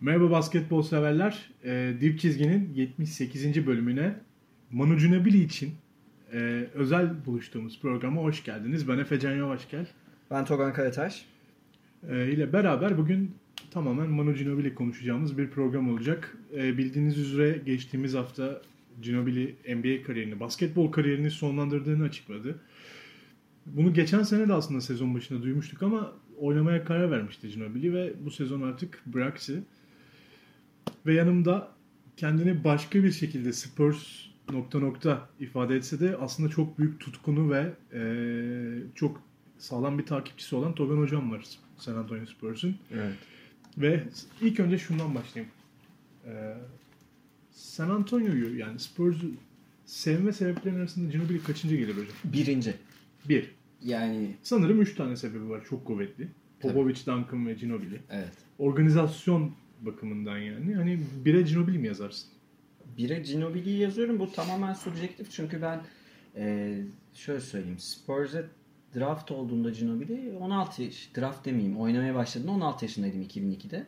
Merhaba basketbol severler. E, Dip Çizgi'nin 78. bölümüne Manu Ginobili için e, özel buluştuğumuz programa hoş geldiniz. Ben Efe Can Yavaşgel. Ben Togan Karataş. E, ile beraber bugün tamamen Manu Ginobili konuşacağımız bir program olacak. E, bildiğiniz üzere geçtiğimiz hafta Ginobili NBA kariyerini, basketbol kariyerini sonlandırdığını açıkladı. Bunu geçen sene de aslında sezon başında duymuştuk ama oynamaya karar vermişti Ginobili ve bu sezon artık bıraktı. Ve yanımda kendini başka bir şekilde Spurs nokta nokta ifade etse de aslında çok büyük tutkunu ve e, çok sağlam bir takipçisi olan Togan Hocam var San Antonio Spurs'un. Evet. Ve ilk önce şundan başlayayım. Ee, San Antonio'yu yani Spurs'u sevme sebeplerinin arasında Ginobili kaçıncı gelir hocam? Birinci. Bir. Yani Sanırım üç tane sebebi var çok kuvvetli. Popovich, Duncan ve Ginobili. evet. Organizasyon bakımından yani. Hani bire Ginobili mi yazarsın? Bire Ginobili'yi yazıyorum. Bu tamamen subjektif çünkü ben e, şöyle söyleyeyim. Spurs'e draft olduğunda Ginobili 16 yaş, draft demeyeyim oynamaya başladığında 16 yaşındaydım 2002'de.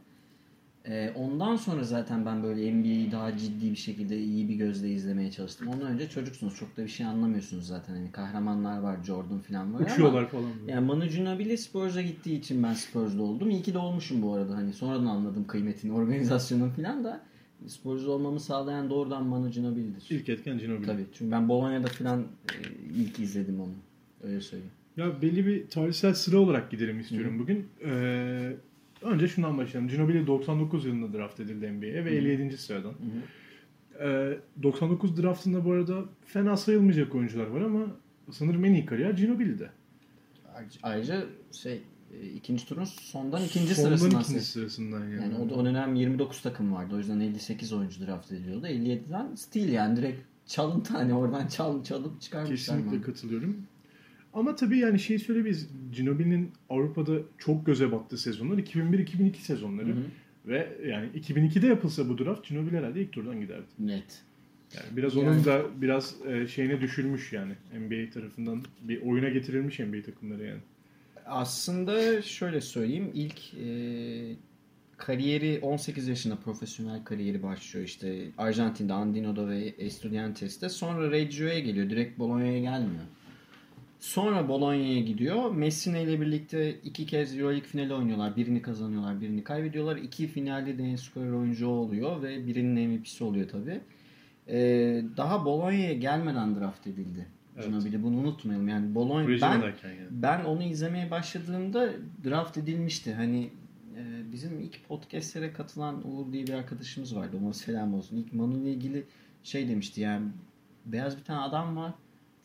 E, ondan sonra zaten ben böyle NBA'yi daha ciddi bir şekilde iyi bir gözle izlemeye çalıştım. Ondan önce çocuksunuz çok da bir şey anlamıyorsunuz zaten. Hani kahramanlar var Jordan falan var ama Uçuyorlar falan. böyle. Yani Manu Ginobili Spurs'a gittiği için ben Spurs'da oldum. İyi ki de olmuşum bu arada. Hani sonradan anladım kıymetini, organizasyonun falan da. Spurs'da olmamı sağlayan doğrudan Manu Ginobili'dir. İlk etken Ginobili. Tabii. Çünkü ben Bologna'da falan e, ilk izledim onu. Öyle söyleyeyim. Ya belli bir tarihsel sıra olarak gidelim istiyorum bugün. Ee, önce şundan başlayalım. Ginobili 99 yılında draft edildi NBA'ye ve 57. sıradan. Ee, 99 draftında bu arada fena sayılmayacak oyuncular var ama sanırım en iyi kariyer Ginobili'de. Ayrıca, ayrıca şey e, ikinci turun sondan ikinci Sondan sırasından ikinci sırasından yani. Yani o, o dönem 29 takım vardı. O yüzden 58 oyuncu draft ediliyordu. 57'den steal yani direkt çalıntı hani oradan çal, çalıp çıkarmışlar. Kesinlikle Manu. katılıyorum. Ama tabii yani şey söyleyebiliriz. Ginobili'nin Avrupa'da çok göze battığı sezonlar 2001-2002 sezonları. Hı hı. Ve yani 2002'de yapılsa bu draft Ginobili herhalde ilk turdan giderdi. Net. Yani biraz Yani- onun da biraz e, şeyine düşülmüş yani NBA tarafından bir oyuna getirilmiş NBA takımları yani. Aslında şöyle söyleyeyim. ilk e, kariyeri 18 yaşında profesyonel kariyeri başlıyor işte Arjantin'de Andino'da ve Estudiantes'te. Sonra Reggio'ya geliyor. Direkt Bologna'ya gelmiyor. Sonra Bologna'ya gidiyor. Messina ile birlikte iki kez Euroleague finali oynuyorlar. Birini kazanıyorlar, birini kaybediyorlar. İki finalde de en skorer oyuncu oluyor ve birinin MVP'si oluyor tabi. daha Bologna'ya gelmeden draft edildi. Evet. Ginobili bunu unutmayalım. Yani Bologna ben yani. ben onu izlemeye başladığımda draft edilmişti. Hani e, bizim ilk podcastlere katılan Uğur diye bir arkadaşımız vardı. Ona selam olsun. İlk Manu ile ilgili şey demişti yani beyaz bir tane adam var.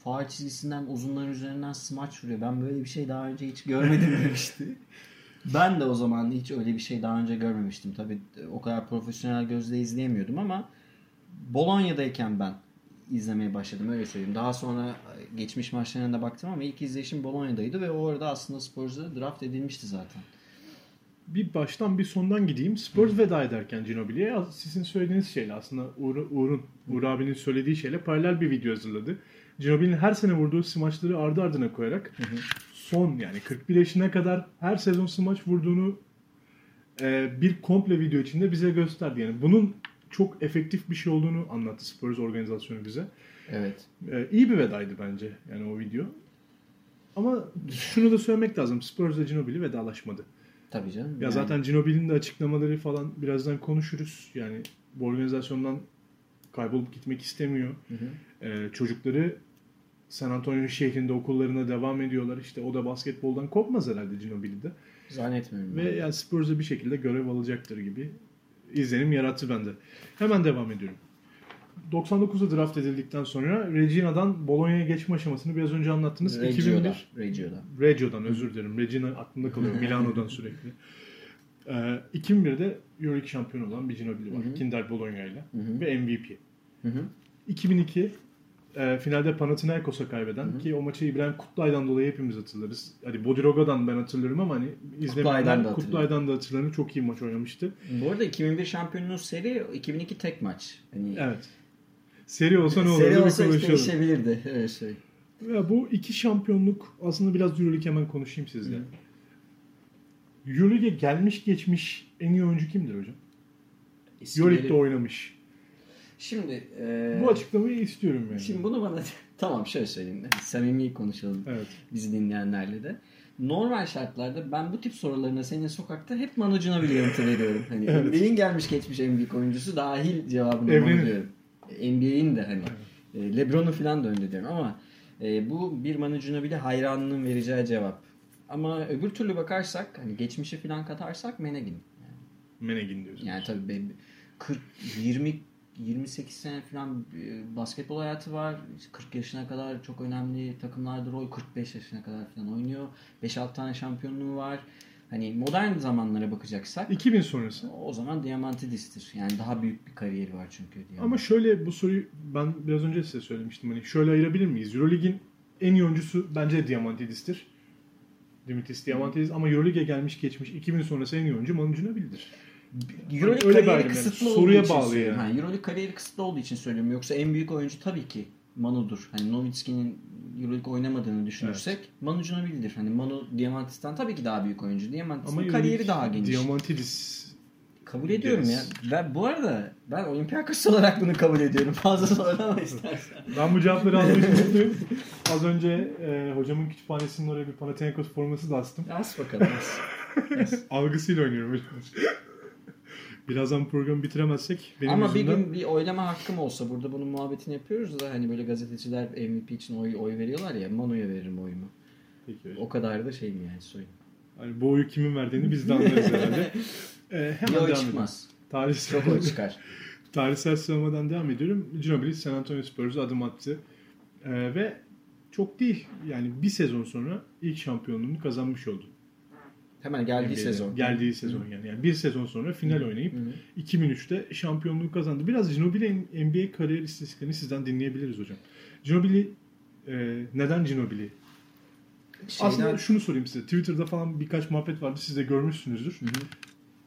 Faal çizgisinden uzunların üzerinden smaç vuruyor. Ben böyle bir şey daha önce hiç görmedim demişti. Ben de o zaman hiç öyle bir şey daha önce görmemiştim. Tabii o kadar profesyonel gözle izleyemiyordum ama Bolonya'dayken ben izlemeye başladım öyle söyleyeyim. Daha sonra geçmiş maçlarına da baktım ama ilk izleyişim Bolonya'daydı ve o arada aslında Spurs'da draft edilmişti zaten. Bir baştan bir sondan gideyim. Spurs veda ederken Ginobili'ye sizin söylediğiniz şeyle aslında Uğur, Uğur'un, Uğur abinin söylediği şeyle paralel bir video hazırladı. Ginobili'nin her sene vurduğu smaçları ardı ardına koyarak son yani 41 yaşına kadar her sezon smaç vurduğunu e, bir komple video içinde bize gösterdi. Yani bunun çok efektif bir şey olduğunu anlattı Spurs organizasyonu bize. Evet. E, iyi bir vedaydı bence yani o video. Ama şunu da söylemek lazım. Spurs ve Ginobili vedalaşmadı. Tabii canım. Ya Yani zaten Ginobili'nin de açıklamaları falan birazdan konuşuruz. Yani bu organizasyondan kaybolup gitmek istemiyor. Hı hı. Ee, çocukları San Antonio şehrinde okullarına devam ediyorlar. İşte o da basketboldan kopmaz herhalde Ginobili'de. Zannetmiyorum. Ve yani Spurs'a bir şekilde görev alacaktır gibi izlenim yarattı bende. Hemen devam ediyorum. 99'da draft edildikten sonra Regina'dan Bologna'ya geçme aşamasını biraz önce anlattınız. Reggio'da. 2001 Reggio'da. Reggio'dan özür dilerim. Regina aklımda kalıyor. Milano'dan sürekli. Ee, 2001'de Euroleague şampiyonu olan bir Ginobili var. Hı hı. Kinder Bologna ile. Hı hı. Ve MVP. Hı hı. 2002 e, finalde Panathinaikos'a kaybeden Hı hı. ki o maçı İbrahim Kutlay'dan dolayı hepimiz hatırlarız. Hani Bodiroga'dan ben hatırlıyorum ama hani izlemeyenler da Kutlay'dan da hatırlarım. Çok iyi maç oynamıştı. Bu arada 2001 şampiyonluğu seri 2002 tek maç. Hani Evet. Seri olsa ne olurdu seri olsa hiç değişebilirdi. Öyle şey. Ya bu iki şampiyonluk aslında biraz Euroleague hemen konuşayım sizle. Hı. Euroleague'e gelmiş geçmiş en iyi oyuncu kimdir hocam? Euroleague'de oynamış. Şimdi e, Bu açıklamayı istiyorum yani. Şimdi bunu bana tamam şöyle söyleyeyim. Samimi konuşalım Evet. bizi dinleyenlerle de. Normal şartlarda ben bu tip sorularına senin sokakta hep Manu Ginobili yanıtı veriyorum. Hani Evet. NBA'in gelmiş geçmiş en büyük oyuncusu dahil cevabını Evrenin. Manu diyorum. NBA'in de hani e, LeBron'u falan da önde diyorum ama e, bu bir Manu Ginobili hayranının vereceği cevap. Ama öbür türlü bakarsak hani geçmişi falan katarsak Menegin. Menegin diyorsun. Yani tabii be- 40 20 28 sene falan e, basketbol hayatı var. 40 yaşına kadar çok önemli takımlarda rol 45 yaşına kadar falan oynuyor. 5-6 tane şampiyonluğu var. Hani modern zamanlara bakacaksak 2000 sonrası. o zaman Diamantidis'tir. Yani daha büyük bir kariyeri var çünkü. Diamant. Ama şöyle bu soruyu ben biraz önce size söylemiştim. Hani şöyle ayırabilir miyiz? Euroleague'in en iyi oyuncusu bence Diamantidis'tir. Dimitris Diamantidis ama Euroleague'e gelmiş geçmiş 2000 sonrası en iyi oyuncu Manu Ginobili'dir. Euroleague öyle kariyeri ayrım yani. kısıtlı Soruya olduğu için bağlı söylüyorum. yani. Ha, Euroleague kariyeri kısıtlı olduğu için söylüyorum. Yoksa en büyük oyuncu tabii ki Manu'dur. Hani Nowitzki'nin Euroleague oynamadığını düşünürsek Manu Ginobili'dir. Hani Manu Diamantis'ten tabii ki daha büyük oyuncu. Diamantis'in Ama kariyeri daha geniş. Diamantidis kabul ediyorum Yes. ya. Ben bu arada ben Olympiakos olarak bunu kabul ediyorum. Fazla sorulama istersen. Ben bu cevapları mutluyum. Az önce e, hocamın kütüphanesinin oraya bir Panathinaikos forması da astım. As bakalım. as. Algısıyla oynuyorum. Birazdan programı bitiremezsek benim Ama bir yüzümden... gün bir oylama hakkım olsa burada bunun muhabbetini yapıyoruz da hani böyle gazeteciler MVP için oy, oy veriyorlar ya Manu'ya veririm oyumu. Peki hocam. O kadar da şey mi yani soyun. Hani bu oyu kimin verdiğini biz de anlarız herhalde. E, Bir hemen oy devam çıkmaz. edelim. Tarihsel, Çok çıkar. tarihsel sıralamadan devam ediyorum. Ginobili San Antonio Spurs'a adım attı. E, ve çok değil yani bir sezon sonra ilk şampiyonluğunu kazanmış oldu. Hemen geldiği NBA'de. sezon. Geldiği sezon yani. yani. Bir sezon sonra final oynayıp Hı hı. 2003'te şampiyonluğu kazandı. Biraz Ginobili'nin NBA kariyer istatistiklerini sizden dinleyebiliriz hocam. Ginobili e, neden Ginobili? Şeyden- Aslında şunu sorayım size. Twitter'da falan birkaç muhabbet vardı. Siz de görmüşsünüzdür. Hı hı.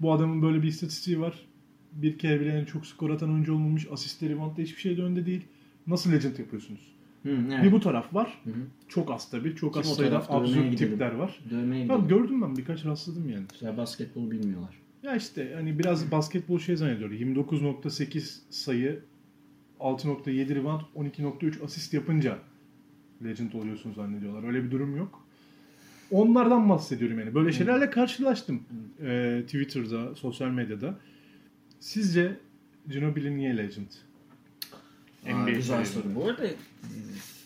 Bu adamın böyle bir istatistiği var. Bir kere bile en çok skor atan oyuncu olmamış. Asistleri, reboundda hiçbir şeyde önde değil. Nasıl legend yapıyorsunuz? Hı, evet. Bir bu taraf var. Hı hı. Çok az tabii. Çok Kim az sayıda absürt tipler var. Dövmeye gördüm ben. Birkaç rastladım yani. Ya basketbol bilmiyorlar. Ya işte hani biraz basketbol şey zannediyor. 29.8 sayı, 6.7 rebound, 12.3 asist yapınca legend oluyorsun zannediyorlar. Öyle bir durum yok. Onlardan bahsediyorum yani. Böyle şeylerle karşılaştım. Ee, Twitter'da, sosyal medyada. Sizce Ginobili niye legend? Aa, NBA güzel kariyerinde. soru. Bu arada e,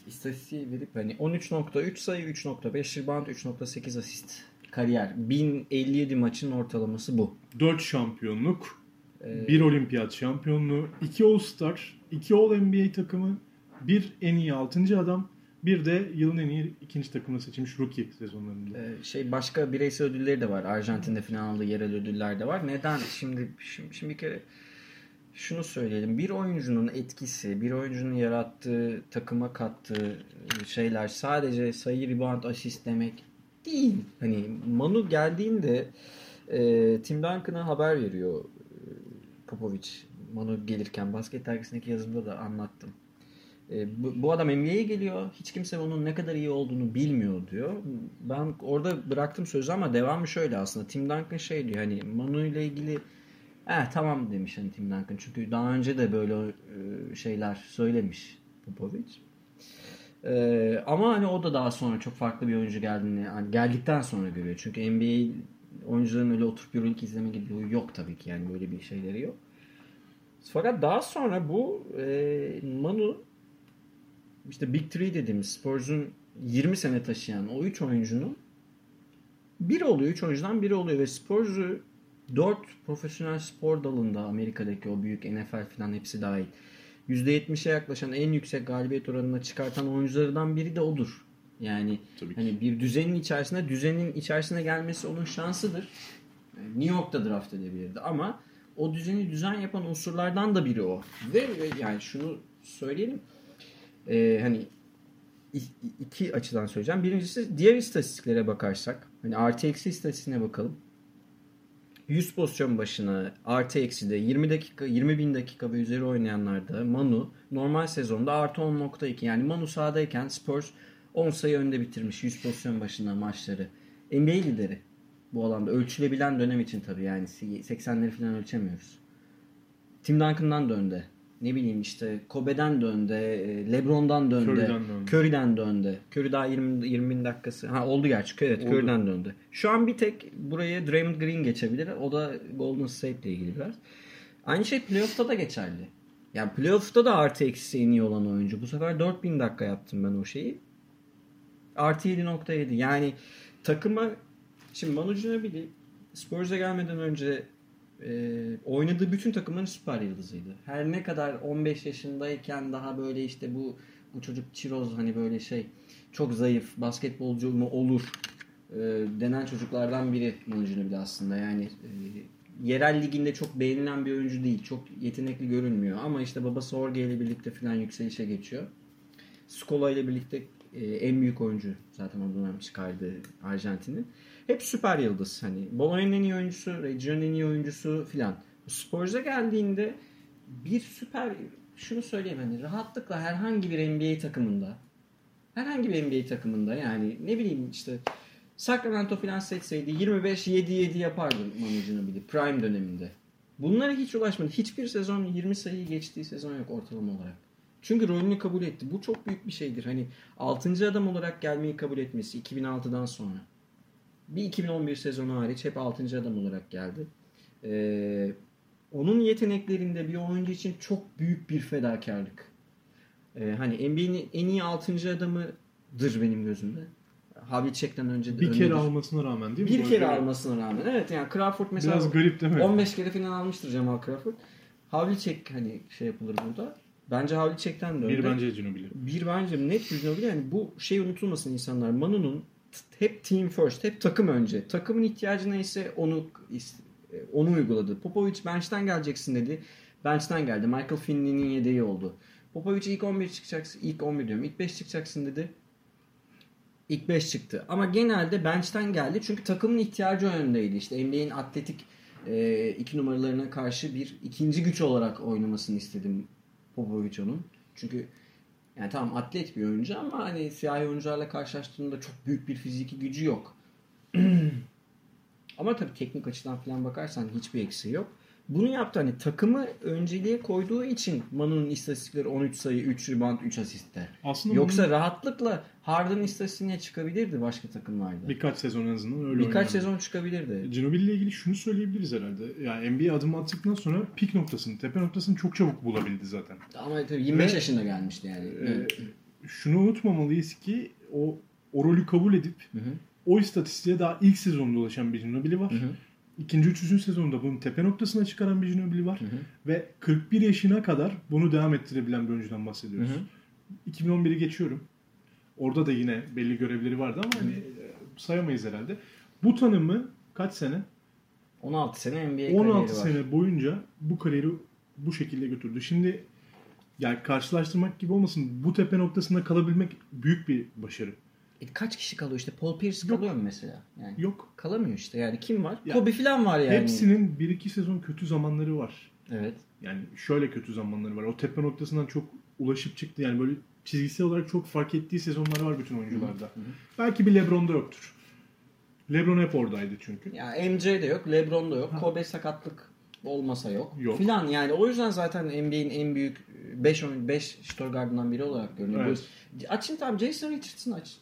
istatistiği verip hani 13.3 sayı, 3.5 rebound, 3.8 asist. Kariyer. 1057 maçın ortalaması bu. 4 şampiyonluk, Ee, bir olimpiyat şampiyonluğu, 2 All-Star, 2 All-NBA takımı, bir en iyi 6. adam, bir de yılın en iyi ikinci takımına seçilmiş rookie sezonlarında. Ee, şey başka bireysel ödülleri de var. Arjantin'de falan aldığı yerel ödüller de var. Neden? Şimdi şimdi, şimdi bir kere şunu söyleyelim. Bir oyuncunun etkisi, bir oyuncunun yarattığı, takıma kattığı şeyler sadece sayı, rebound, asist demek değil. Hani Manu geldiğinde e, Tim Duncan'a haber veriyor e, Popovic. Manu gelirken basket dergisindeki yazımda da anlattım. E, bu, adam NBA'ye geliyor. Hiç kimse onun ne kadar iyi olduğunu bilmiyor diyor. Ben orada bıraktım sözü ama devamı şöyle aslında. Tim Duncan şey diyor hani Manu ile ilgili eh tamam demiş hani Tim Duncan. Çünkü daha önce de böyle e, şeyler söylemiş Popovic. E, ama hani o da daha sonra çok farklı bir oyuncu geldiğini hani geldikten sonra görüyor. Çünkü NBA oyuncuların öyle oturup Euroleague izleme gibi yok tabii ki yani böyle bir şeyleri yok. Fakat daha sonra bu e, Manu işte Big Three dediğimiz Spurs'un 20 sene taşıyan o 3 oyuncunun biri oluyor. 3 oyuncudan biri oluyor ve Spurs'u 4 profesyonel spor dalında Amerika'daki o büyük NFL falan hepsi dahil %70'e yaklaşan en yüksek galibiyet oranına çıkartan oyunculardan biri de odur. Yani Tabii ki. hani bir düzenin içerisinde düzenin içerisine gelmesi onun şansıdır. New York'ta draft edebilirdi ama o düzeni düzen yapan unsurlardan da biri o. Ve yani şunu söyleyelim. Ee, hani iki açıdan söyleyeceğim. Birincisi diğer istatistiklere bakarsak hani artı eksi istatistiğine bakalım. 100 pozisyon başına artı eksi de 20 dakika 20 bin dakika ve üzeri oynayanlarda Manu normal sezonda artı 10.2 yani Manu sahadayken Spurs 10 sayı önde bitirmiş 100 pozisyon başına maçları. NBA lideri bu alanda ölçülebilen dönem için tabii yani 80'leri falan ölçemiyoruz. Tim Duncan'dan döndü. Ne bileyim işte Kobe'den döndü, e, LeBron'dan döndü, Curry'den döndü. Curry'den döndü. Curry daha 20 20 bin dakikası. Ha oldu gerçi. Evet, Oldu. Curry'den döndü. Şu an bir tek buraya Draymond Green geçebilir. O da Golden State ile ilgili biraz. Aynı şey playoff'ta da geçerli. Yani playoff'ta da artı eksi en iyi olan oyuncu. Bu sefer 4000 dakika yaptım ben o şeyi. Artı 7.7. Yani takıma şimdi Manu Ginobili Spurs'a gelmeden önce e, oynadığı bütün takımların süper yıldızıydı. Her ne kadar 15 yaşındayken daha böyle işte bu bu çocuk çiroz hani böyle şey çok zayıf basketbolcu mu olur e, denen çocuklardan biri Manu Ginobili aslında. Yani e, yerel liginde çok beğenilen bir oyuncu değil. Çok yetenekli görünmüyor ama işte babası Jorge ile birlikte falan yükselişe geçiyor. Scola ile birlikte e, en büyük oyuncu zaten o dönem çıkardı Arjantin'i. Hep süper yıldız. Hani Bologna'nın en iyi oyuncusu, Reggio'nun en iyi oyuncusu filan. Spurs'a geldiğinde bir süper şunu söyleyeyim hani rahatlıkla herhangi bir NBA takımında herhangi bir NBA takımında yani ne bileyim işte Sacramento falan seçseydi 25-7-7 yapardı Manu Ginobili prime döneminde. Bunlara hiç ulaşmadı. Hiçbir sezon 20 sayıyı geçtiği sezon yok ortalama olarak. Çünkü rolünü kabul etti. Bu çok büyük bir şeydir. Hani 6. adam olarak gelmeyi kabul etmesi 2006'dan sonra. Bir 2011 sezonu hariç hep 6. adam olarak geldi. Ee, onun yeteneklerinde bir oyuncu için çok büyük bir fedakarlık. Ee, hani NBA'nin en iyi 6. adamıdır benim gözümde. Havlicek'ten önce de Bir kere öndedir. almasına rağmen değil mi? Bir kere almasına rağmen. Evet yani Crawford mesela Biraz garip değil mi? 15 kere falan almıştır Cemal Crawford. Havlicek hani şey yapılır burada. Bence Havlicek'ten de Bir bence Ginobili. Bir bence net Ginobili yani bu şey unutulmasın insanlar. Manu'nun hep team first, hep takım önce. Takımın ihtiyacı neyse onu is- onu uyguladı. Popovic bench'ten geleceksin dedi. Bench'ten geldi. Michael Finley'nin yedeği oldu. Popovic ilk 11 çıkacaksın. ilk 11 diyorum. İlk 5 çıkacaksın dedi. İlk 5 çıktı. Ama genelde bench'ten geldi. Çünkü takımın ihtiyacı o yöndeydi. İşte NBA'in atletik e, iki numaralarına karşı bir ikinci güç olarak oynamasını istedim Popovic onun. Çünkü yani tamam atlet bir oyuncu ama hani siyahi oyuncularla karşılaştığında çok büyük bir fiziki gücü yok. ama tabii teknik açıdan falan bakarsan hiçbir eksiği yok. Bunu yaptı hani takımı önceliğe koyduğu için Manu'nun istatistikleri 13 sayı, 3 rebound, 3 asistte. Aslında Yoksa bunun rahatlıkla Harden istatistiğine çıkabilirdi başka takımlarda. birkaç sezon en azından öyle Birkaç oynadı. sezon çıkabilirdi. Ginobili ile ilgili şunu söyleyebiliriz herhalde. Yani NBA adım attıktan sonra pik noktasını, tepe noktasını çok çabuk bulabildi zaten. Ama tabii 25 Ve- yaşında gelmişti yani. Ee, şunu unutmamalıyız ki o, o rolü kabul edip Hı hı. o istatistiğe daha ilk sezonda ulaşan bir Ginobili var. Hı hı. İkinci, üçüncü sezonda bunu tepe noktasına çıkaran bir Ginobili var. Hı hı. Ve 41 yaşına kadar bunu devam ettirebilen bir oyuncudan bahsediyoruz. Hı hı. 2011'i geçiyorum. Orada da yine belli görevleri vardı ama hani e, sayamayız herhalde. Bu tanımı kaç sene? 16 sene NBA 16 kariyeri var. sene boyunca bu kariyeri bu şekilde götürdü. Şimdi yani karşılaştırmak gibi olmasın bu tepe noktasında kalabilmek büyük bir başarı. E, kaç kişi kalıyor işte Paul Pierce Yok. kalıyor mu mesela? Yani Yok. kalamıyor işte. Yani kim var? Ya, Kobe falan var yani. Hepsinin 1-2 sezon kötü zamanları var. Evet. Yani şöyle kötü zamanları var. O tepe noktasından çok ulaşıp çıktı. Yani böyle çizgisel olarak çok fark ettiği sezonlar var bütün oyuncularda. Hı hı. Belki bir LeBron'da yoktur. LeBron hep oradaydı çünkü. Ya MJ de yok, LeBron da yok. Ha. Kobe sakatlık olmasa yok. Yok. Filan yani o yüzden zaten NBA'in en büyük 5 oyun 5 Storgard'ından biri olarak görünüyor. Evet. Açın tamam Jason Richardson aç.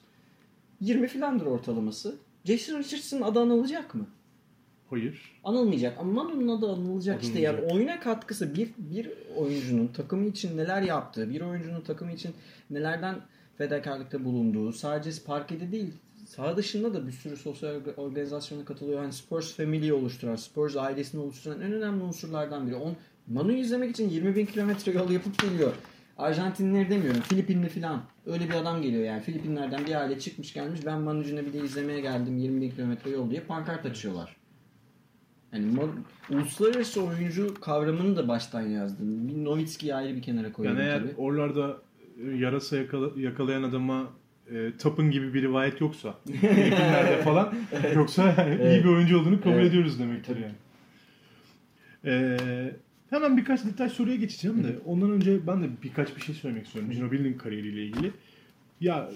20 filandır ortalaması. Jason Richardson'ın adı anılacak mı? Hayır. Anılmayacak ama Manu'nun adı anılacak işte yani oyuna katkısı bir bir oyuncunun takımı için neler yaptığı, bir oyuncunun takımı için nelerden fedakarlıkta bulunduğu, sadece parkede değil saha dışında da bir sürü sosyal organizasyona katılıyor. Hani Spurs Family oluşturan, Spurs ailesini oluşturan en önemli unsurlardan biri. On, Manu'yu izlemek için 20 bin kilometre yol yapıp geliyor. Arjantinlileri demiyorum. Filipinli falan. Öyle bir adam geliyor yani. Filipinlerden bir aile çıkmış gelmiş. Ben Manu Ginobili'yi izlemeye geldim 20 bin kilometre yol diye pankart açıyorlar. Yani uluslararası oyuncu kavramını da baştan yazdım. Bir Novitski'yi ayrı bir kenara koyuyorum Yani eğer tabii. oralarda e, yarasa yakala- yakalayan adama e, Tapın gibi bir rivayet yoksa Filipinler'de falan yoksa iyi Evet. bir oyuncu olduğunu kabul Evet. ediyoruz demektir Tabii. yani. E, hemen birkaç detay soruya geçeceğim de ondan önce ben de birkaç bir şey söylemek istiyorum Ginobili'nin kariyeriyle ilgili. Ya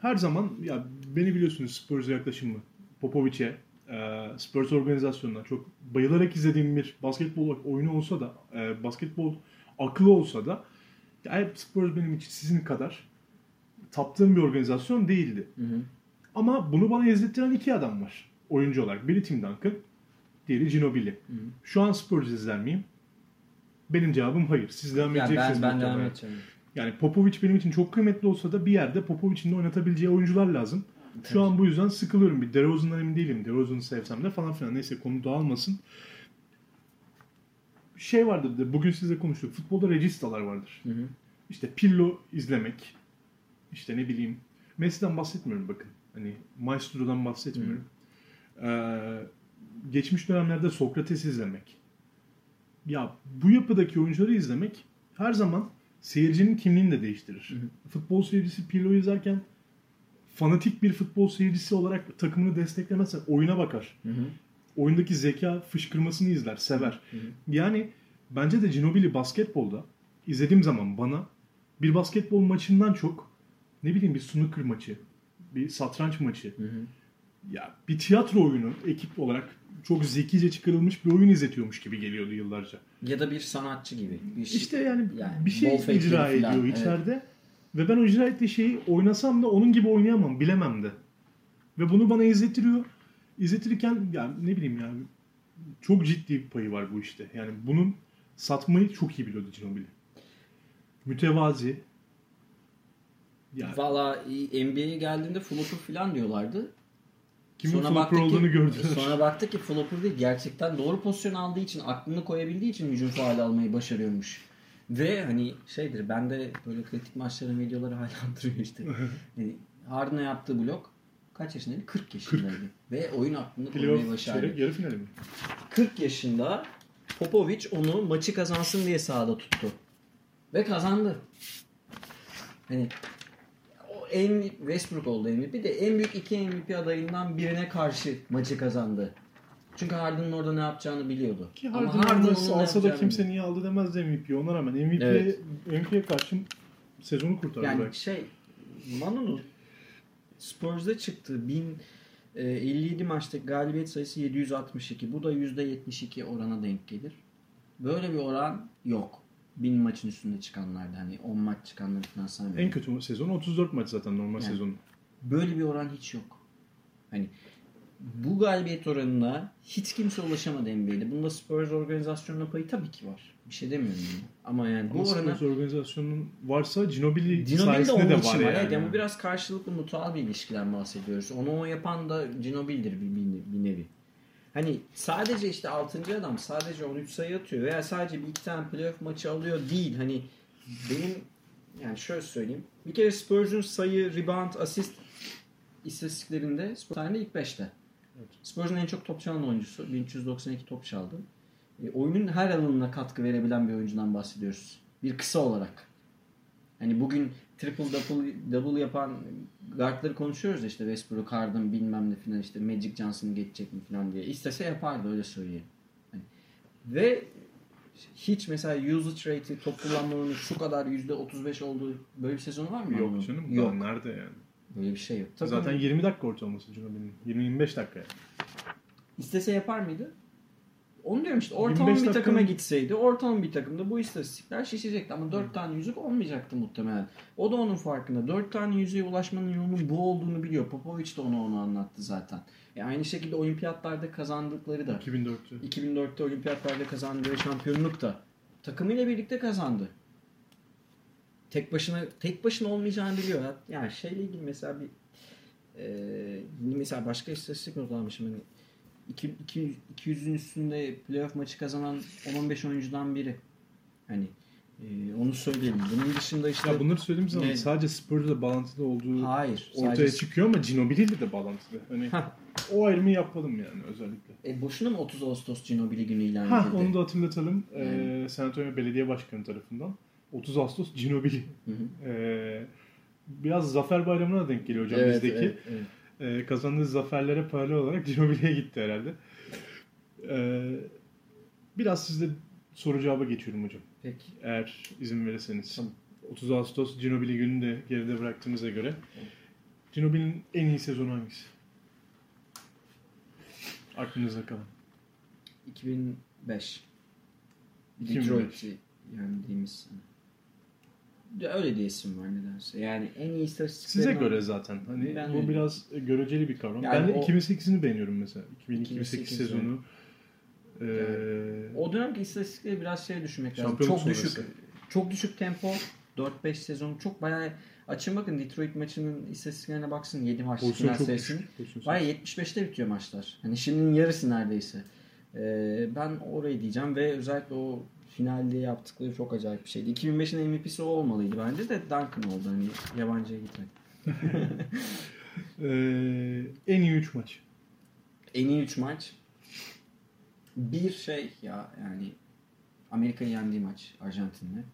her zaman ya beni biliyorsunuz Spurs'a yaklaşımı Popovic'e e, Spurs organizasyonuna çok bayılarak izlediğim bir basketbol oyunu olsa da e, basketbol aklı olsa da yani Spurs benim için sizin kadar taptığım bir organizasyon değildi. Hı hı. Ama bunu bana izlettiren iki adam var oyuncu olarak. Biri Tim Duncan, diğeri Ginobili. Hı hı. Şu an Spurs izler miyim? Benim cevabım hayır. Siz devam Ya edeceksiniz ben, ben devam edeceğim. Yani Popovic benim için çok kıymetli olsa da bir yerde Popovic'in de oynatabileceği oyuncular lazım. Şu an bu yüzden sıkılıyorum. Bir DeRozan'dan emin değilim. DeRozan'ı sevsem de falan filan. Neyse konu dağılmasın. Şey vardır bugün size konuştuk. Futbolda registalar vardır. Hı hı. İşte Pillo izlemek. İşte ne bileyim. Messi'den bahsetmiyorum bakın. Hani Maestro'dan bahsetmiyorum. Ee, geçmiş dönemlerde Sokrates izlemek. Ya bu yapıdaki oyuncuları izlemek her zaman seyircinin kimliğini de değiştirir. Hı hı. Futbol seyircisi Pirlo'yu izlerken fanatik bir futbol seyircisi olarak takımını desteklemezse oyuna bakar. Hı hı. Oyundaki zeka fışkırmasını izler, sever. Hı hı. Yani bence de Ginobili basketbolda izlediğim zaman bana bir basketbol maçından çok ne bileyim bir snooker maçı, bir satranç maçı, Hı hı. ya bir tiyatro oyunu ekip olarak çok zekice çıkarılmış bir oyun izletiyormuş gibi geliyordu yıllarca. Ya da bir sanatçı gibi. Bir şey- İşte yani, Yani bir şey icra ediyor falan, evet. içeride. Ve ben o icra ettiği şeyi oynasam da onun gibi oynayamam, bilemem de. Ve bunu bana izletiyor. İzletirken yani ne bileyim yani çok ciddi bir payı var bu işte. Yani bunun satmayı çok iyi biliyordu Ginobili. Mütevazi. Yani Valla NBA'ye geldiğinde flopper falan diyorlardı. Kimin Sonra flopper baktık ki- olduğunu gördüler. Sonra baktık ki flopper değil. Gerçekten doğru pozisyon aldığı için, aklını koyabildiği için hücum faali almayı başarıyormuş. Ve hani şeydir, ben de böyle kritik maçların videoları hala duruyor işte. Yani Harden'a yaptığı blok kaç yaşındaydı? 40 yaşındaydı. Ve oyun aklını koymayı başardı. yarı finali mi? 40 yaşında Popovic onu maçı kazansın diye sahada tuttu. Ve kazandı. Hani en Westbrook oldu MVP de en büyük iki MVP adayından birine karşı maçı kazandı. Çünkü Harden'ın orada ne yapacağını biliyordu. Ki Ama Harden Harden orada onun ne alsa da kimse niye aldı demez de MVP. Ona rağmen MVP, Evet. MVP'ye karşı sezonu kurtardı Yani belki. şey Manu'nun Spurs'da çıktığı 1057 maçtaki galibiyet sayısı 762. Bu da %72 orana denk gelir. Böyle bir oran yok. 1000 maçın üstünde çıkanlarda hani 10 maç çıkanları falan saymıyorum. En kötü sezonu 34 maç zaten normal Yani. sezonu. Böyle bir oran hiç yok. Hani bu galibiyet oranına hiç kimse ulaşamadı NBA'de. Bunda Spurs organizasyonuna payı tabii ki var. Bir şey demiyorum yani. Ama yani bu Ama orana Spurs organizasyonun varsa Ginobili, Ginobili de sayesinde de için var var. yani. Evet, yani bu biraz karşılıklı mutual bir ilişkiden bahsediyoruz. Onu o yapan da Ginobili'dir bir, bir, bir nevi. Hani sadece işte 6. adam sadece 13 sayı atıyor veya sadece bir iki tane playoff maçı alıyor değil. Hani benim yani şöyle söyleyeyim. Bir kere Spurs'un sayı, rebound, asist istatistiklerinde Spurs tarihinde ilk 5'te. Evet. Spurs'un en çok top çalan oyuncusu. 1392 top çaldı. E, oyunun her alanına katkı verebilen bir oyuncudan bahsediyoruz. Bir kısa olarak. Hani bugün triple double, double yapan guardları konuşuyoruz işte Westbrook, Harden bilmem ne filan işte Magic Johnson'ı geçecek mi filan diye. İstese yapardı öyle söyleyeyim. Hani ve hiç mesela usage rate'i top kullanma oranı şu kadar %35 olduğu böyle bir sezonu var mı? Yok canım. Yok. Nerede yani? Böyle bir şey yok. Zaten 20 dakika ortalaması Ginobili'nin. 20-25 dakika yani. İstese yapar mıydı? Onu diyorum işte ortalama 25 bir takıma gitseydi ortalama bir takımda bu istatistikler şişecekti ama 4 tane yüzük olmayacaktı muhtemelen. O da onun farkında. 4 tane yüzüğe ulaşmanın yolunun bu olduğunu biliyor. Popovic de ona onu anlattı zaten. E aynı şekilde olimpiyatlarda kazandıkları da 2004'te. 2004'te olimpiyatlarda kazandığı şampiyonluk da takımıyla birlikte kazandı. Tek başına tek başına olmayacağını biliyor. Yani şeyle ilgili mesela bir e, mesela başka istatistik not almışım. Hani 2, 200, 200'ün üstünde playoff maçı kazanan 10-15 oyuncudan biri. Hani e, onu söyleyelim. Bunun dışında işte Ya bunları söylediğim zaman Ne? sadece Spurs'la bağlantılı olduğu hayır. ortaya sadece- çıkıyor ama Ginobili ile de bağlantılı. Hani o ayrımı yapalım yani özellikle. E, boşuna mı 30 Ağustos Ginobili günü ilan Ha edildi? onu da hatırlatalım. Yani. Ee, San Antonio Belediye Başkanı tarafından. 30 Ağustos Ginobili. Hı hı. Ee, biraz Zafer Bayramı'na denk geliyor hocam Evet, bizdeki. evet, evet. Ee, kazandığı zaferlere paralel olarak Ginobili'ye gitti herhalde. Ee, biraz sizde soru cevaba geçiyorum hocam. Peki. Eğer izin verirseniz. Tamam. 30 Ağustos Ginobili gününü de geride bıraktığımıza göre. Ginobili'nin en iyi sezonu hangisi? Aklınızda kalan. 2005. 2005. Detroit'i yendiğimiz sene. Öyle diye isim var nedense. Yani en iyi istatistiklerin... Size göre zaten. Hani Ben bu öyle. biraz göreceli bir kavram. Yani ben de o- 2008'ini beğeniyorum mesela. 2008 2008 sezonu. Ee, O dönemki istatistikleri biraz şey düşünmek lazım. Çok düşük. sonrası. Çok düşük tempo. 4-5 sezon çok bayağı açın bakın Detroit maçının istatistiklerine baksın 7 maçlık pozisyon final düşük. Pozisyon Bayağı 75'te bitiyor maçlar. Hani şimdinin yarısı neredeyse. Ee, ben orayı diyeceğim ve özellikle o finalde yaptıkları çok acayip bir şeydi. 2005'in MVP'si o olmalıydı bence de Duncan oldu hani yabancıya gitmek. Ee, en iyi 3 maç. En iyi 3 maç. Bir şey ya yani Amerika'yı yendiği maç Arjantin'le.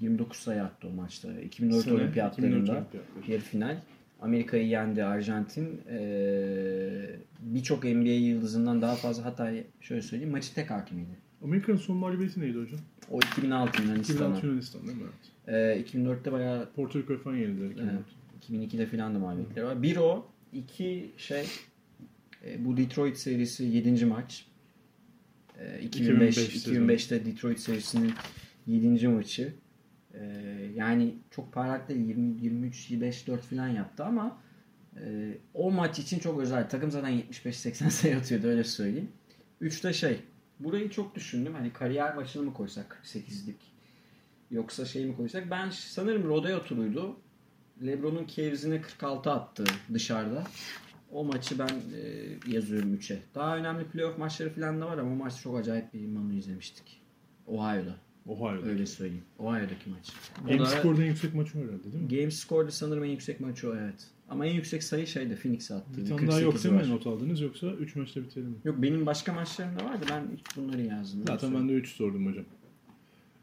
29 sayı attı o maçta. 2004 Sene, olimpiyatlarında 2004 olimpiyatları. yarı final. Amerika'yı yendi Arjantin. Ee, Birçok NBA yıldızından daha fazla hatta şöyle söyleyeyim maçı tek hakimiydi. Amerika'nın son mağlubiyeti neydi hocam? O 2006 Yunanistan'a. 2006 Yunanistan değil mi? Evet. Ee, 2004'te bayağı Porto Rico falan yenildiler. 2004. Evet. 2002'de filan da mağlubiyetleri var. Bir o, iki şey e, bu Detroit serisi 7. maç. E, 2005 2005 sezonu. 2005'te Detroit serisinin 7. maçı. E, yani çok parlak değil 20 23 25 4 filan yaptı ama e, o maç için çok özel. Takım zaten 75-80 sayı atıyordu öyle söyleyeyim. Üçte şey burayı çok düşündüm. Hani kariyer maçını mı koysak 8'lik yoksa şey mi koysak? Ben sanırım Rodeo turuydu. LeBron'un Cavers'ine 46 attı dışarıda. O maçı ben e, yazıyorum 3'e. Daha önemli playoff maçları falan da var ama o maç çok acayip bir Manu izlemiştik. Ohio'da. Ohio'da. Öyle söyleyeyim. Ohio'daki maç. O Game da- score'da en yüksek maç o herhalde değil mi? Game score'da sanırım en yüksek maçı o evet. Ama en yüksek sayı şeyde Phoenix attı. Bir tane daha yok 48 değil mi not aldınız yoksa 3 maçta bitirelim mi? Yok benim başka maçlarım da vardı. Ben ilk bunları yazdım. Zaten ben de 3 sordum hocam.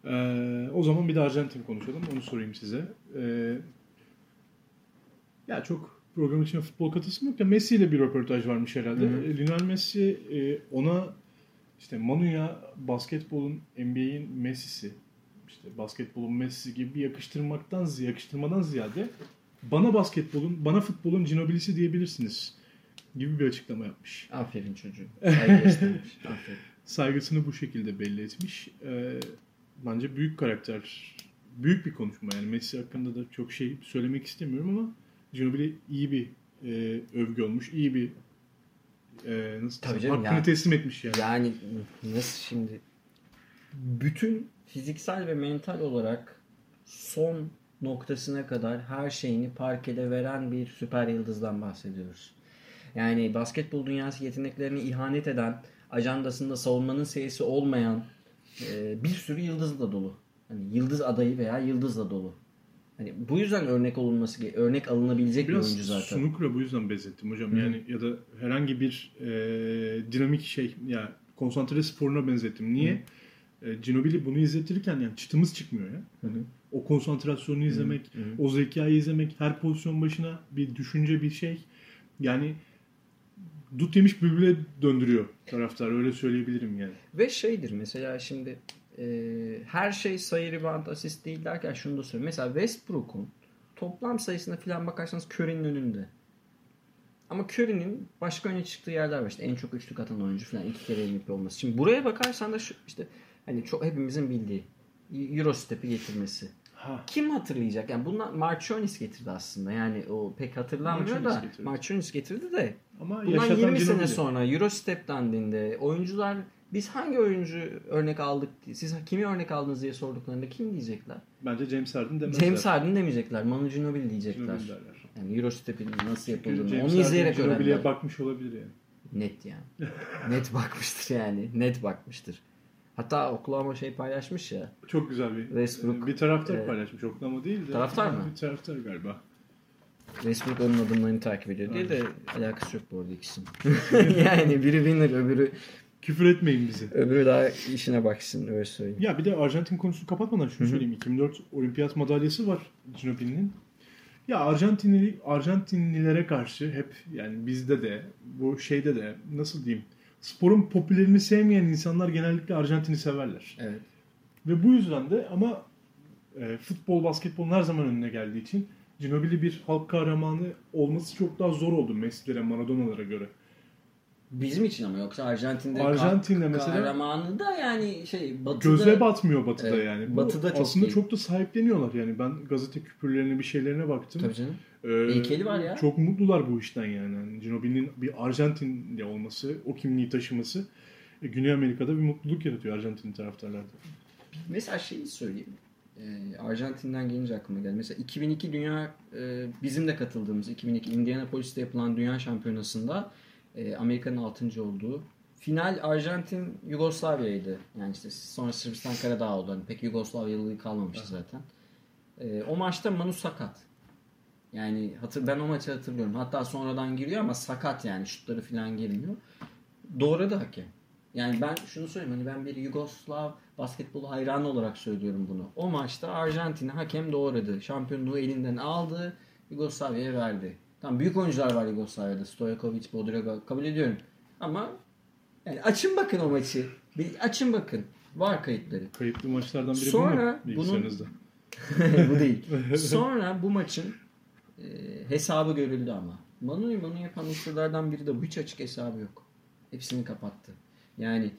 Ee, o zaman bir de Arjantin konuşalım. Onu sorayım size. Ee, ya çok program içine futbol katılsın yok da Messi ile bir röportaj varmış herhalde. Hı hı. Ee, Lionel Messi e, ona işte Manu'ya basketbolun NBA'in Messi'si işte basketbolun Messi'si gibi bir yakıştırmaktan yakıştırmadan ziyade bana basketbolun, bana futbolun Ginobili'si diyebilirsiniz gibi bir açıklama yapmış. Aferin çocuğum. Saygı göstermiş. Aferin. saygısını bu şekilde belli etmiş. Ee, bence büyük karakter, büyük bir konuşma. Yani Messi hakkında da çok şey söylemek istemiyorum ama Ginobili iyi bir e, övgü olmuş, iyi bir e, nasıl Tabii canım hakkını ya. teslim etmiş yani. Yani nasıl şimdi bütün fiziksel ve mental olarak son noktasına kadar her şeyini parkede veren bir süper yıldızdan bahsediyoruz. Yani basketbol dünyası yeteneklerini ihanet eden, ajandasında savunmanın seyisi olmayan e, bir sürü yıldızla dolu. Hani yıldız adayı veya yıldızla dolu. Hani bu yüzden örnek olunması, örnek alınabilecek bir Biraz oyuncu zaten. snooker'a bu yüzden benzettim hocam. Hı. Yani ya da herhangi bir e, dinamik şey ya konsantre sporuna benzettim. Niye? E, Ginobili bunu izletirken yani çıtımız çıkmıyor ya. Hani o konsantrasyonu izlemek, Hı hı. o zekayı izlemek, her pozisyon başına bir düşünce bir şey. Yani dut yemiş bülbüle döndürüyor taraftar öyle söyleyebilirim yani. Ve şeydir mesela şimdi e, her şey sayı rebound asist değil derken şunu da söyleyeyim. Mesela Westbrook'un toplam sayısına falan bakarsanız Curry'nin önünde. Ama Curry'nin başka öne çıktığı yerler var. İşte en çok üçlük atan oyuncu falan iki kere MVP olması. Şimdi buraya bakarsan da şu işte hani çok hepimizin bildiği Eurostep'i getirmesi. Ha. Kim hatırlayacak? Yani bunlar Marchonis getirdi aslında. Yani o pek hatırlanmıyor Marchionis da getirdi. Marchonis getirdi de Ama Bundan yaşatan 20 sene sonra Eurostep dendiğinde oyuncular biz hangi oyuncu örnek aldık, siz kimi örnek aldınız diye sorduklarında kim diyecekler? Bence James Harden demezler. James Harden demeyecekler, Manu Ginobili diyecekler. Ginobili derler. Yani Eurostep'in nasıl yapıldığını onu izleyerek Ginobili'ye öğrendiler. bakmış olabilir yani. Net yani. Net bakmıştır yani. Net bakmıştır. Hatta Oklahoma şey paylaşmış ya. Çok güzel bir Westbrook, bir taraftar e, paylaşmış. Oklama değil de. Taraftar mı? Bir taraftar galiba. Westbrook onun adımlarını takip ediyor diye de alakası yok bu arada ikisinin. yani biri winner öbürü Küfür etmeyin bizi. öbürü daha işine baksın öyle söyleyeyim. Ya bir de Arjantin konusunu kapatmadan şunu Hı hı. söyleyeyim. 2004 olimpiyat madalyası var Ginobili'nin. Ya Arjantinli Arjantinlilere karşı hep yani bizde de bu şeyde de nasıl diyeyim sporun popülerini sevmeyen insanlar genellikle Arjantin'i severler. Evet. Ve bu yüzden de ama e, futbol, basketbolun her zaman önüne geldiği için Ginobili bir halk kahramanı olması çok daha zor oldu Messi'lere, Maradona'lara göre. Bizim için ama yoksa Arjantin'de Arjantin'de mesela- kahramanı da yani şey batıda Göze batmıyor batıda Evet, yani. Bu batıda çok aslında değil. çok da sahipleniyorlar yani. Ben gazete küpürlerine bir şeylerine baktım. Tabii canım. Ee, Heykeli var ya. Çok mutlular bu işten yani. yani Ginobili'nin bir Arjantinli olması, o kimliği taşıması e, Güney Amerika'da bir mutluluk yaratıyor Arjantin taraftarlarda. Mesela şeyi söyleyeyim. Ee, Arjantin'den gelince aklıma geldi. Mesela 2002 Dünya e, bizim de katıldığımız 2002 Indianapolis'te yapılan Dünya Şampiyonası'nda e, Amerika'nın 6. olduğu final Arjantin Yugoslavya'ydı. Yani işte sonra Sırbistan Karadağ oldu. Hani pek Yugoslavyalılığı kalmamıştı zaten. E, o maçta Manu sakat. Yani hatır, ben o maçı hatırlıyorum. Hatta sonradan giriyor ama sakat yani şutları falan girmiyor. Doğradı hakem. Yani ben şunu söyleyeyim hani ben bir Yugoslav basketbol hayranı olarak söylüyorum bunu. O maçta Arjantin'i hakem doğradı. Şampiyonluğu elinden aldı. Yugoslavya'ya verdi. Tamam büyük oyuncular var Yugoslavya'da. Stojkovic, Bodraga kabul ediyorum. Ama yani açın bakın o maçı. Bir açın bakın. Var kayıtları. Kayıtlı maçlardan biri Sonra bu mu bunun- bu değil. Sonra bu maçın e, hesabı görüldü ama. Manu'yu Manu yapan unsurlardan biri de bu. Hiç açık hesabı yok. Hepsini kapattı. Yani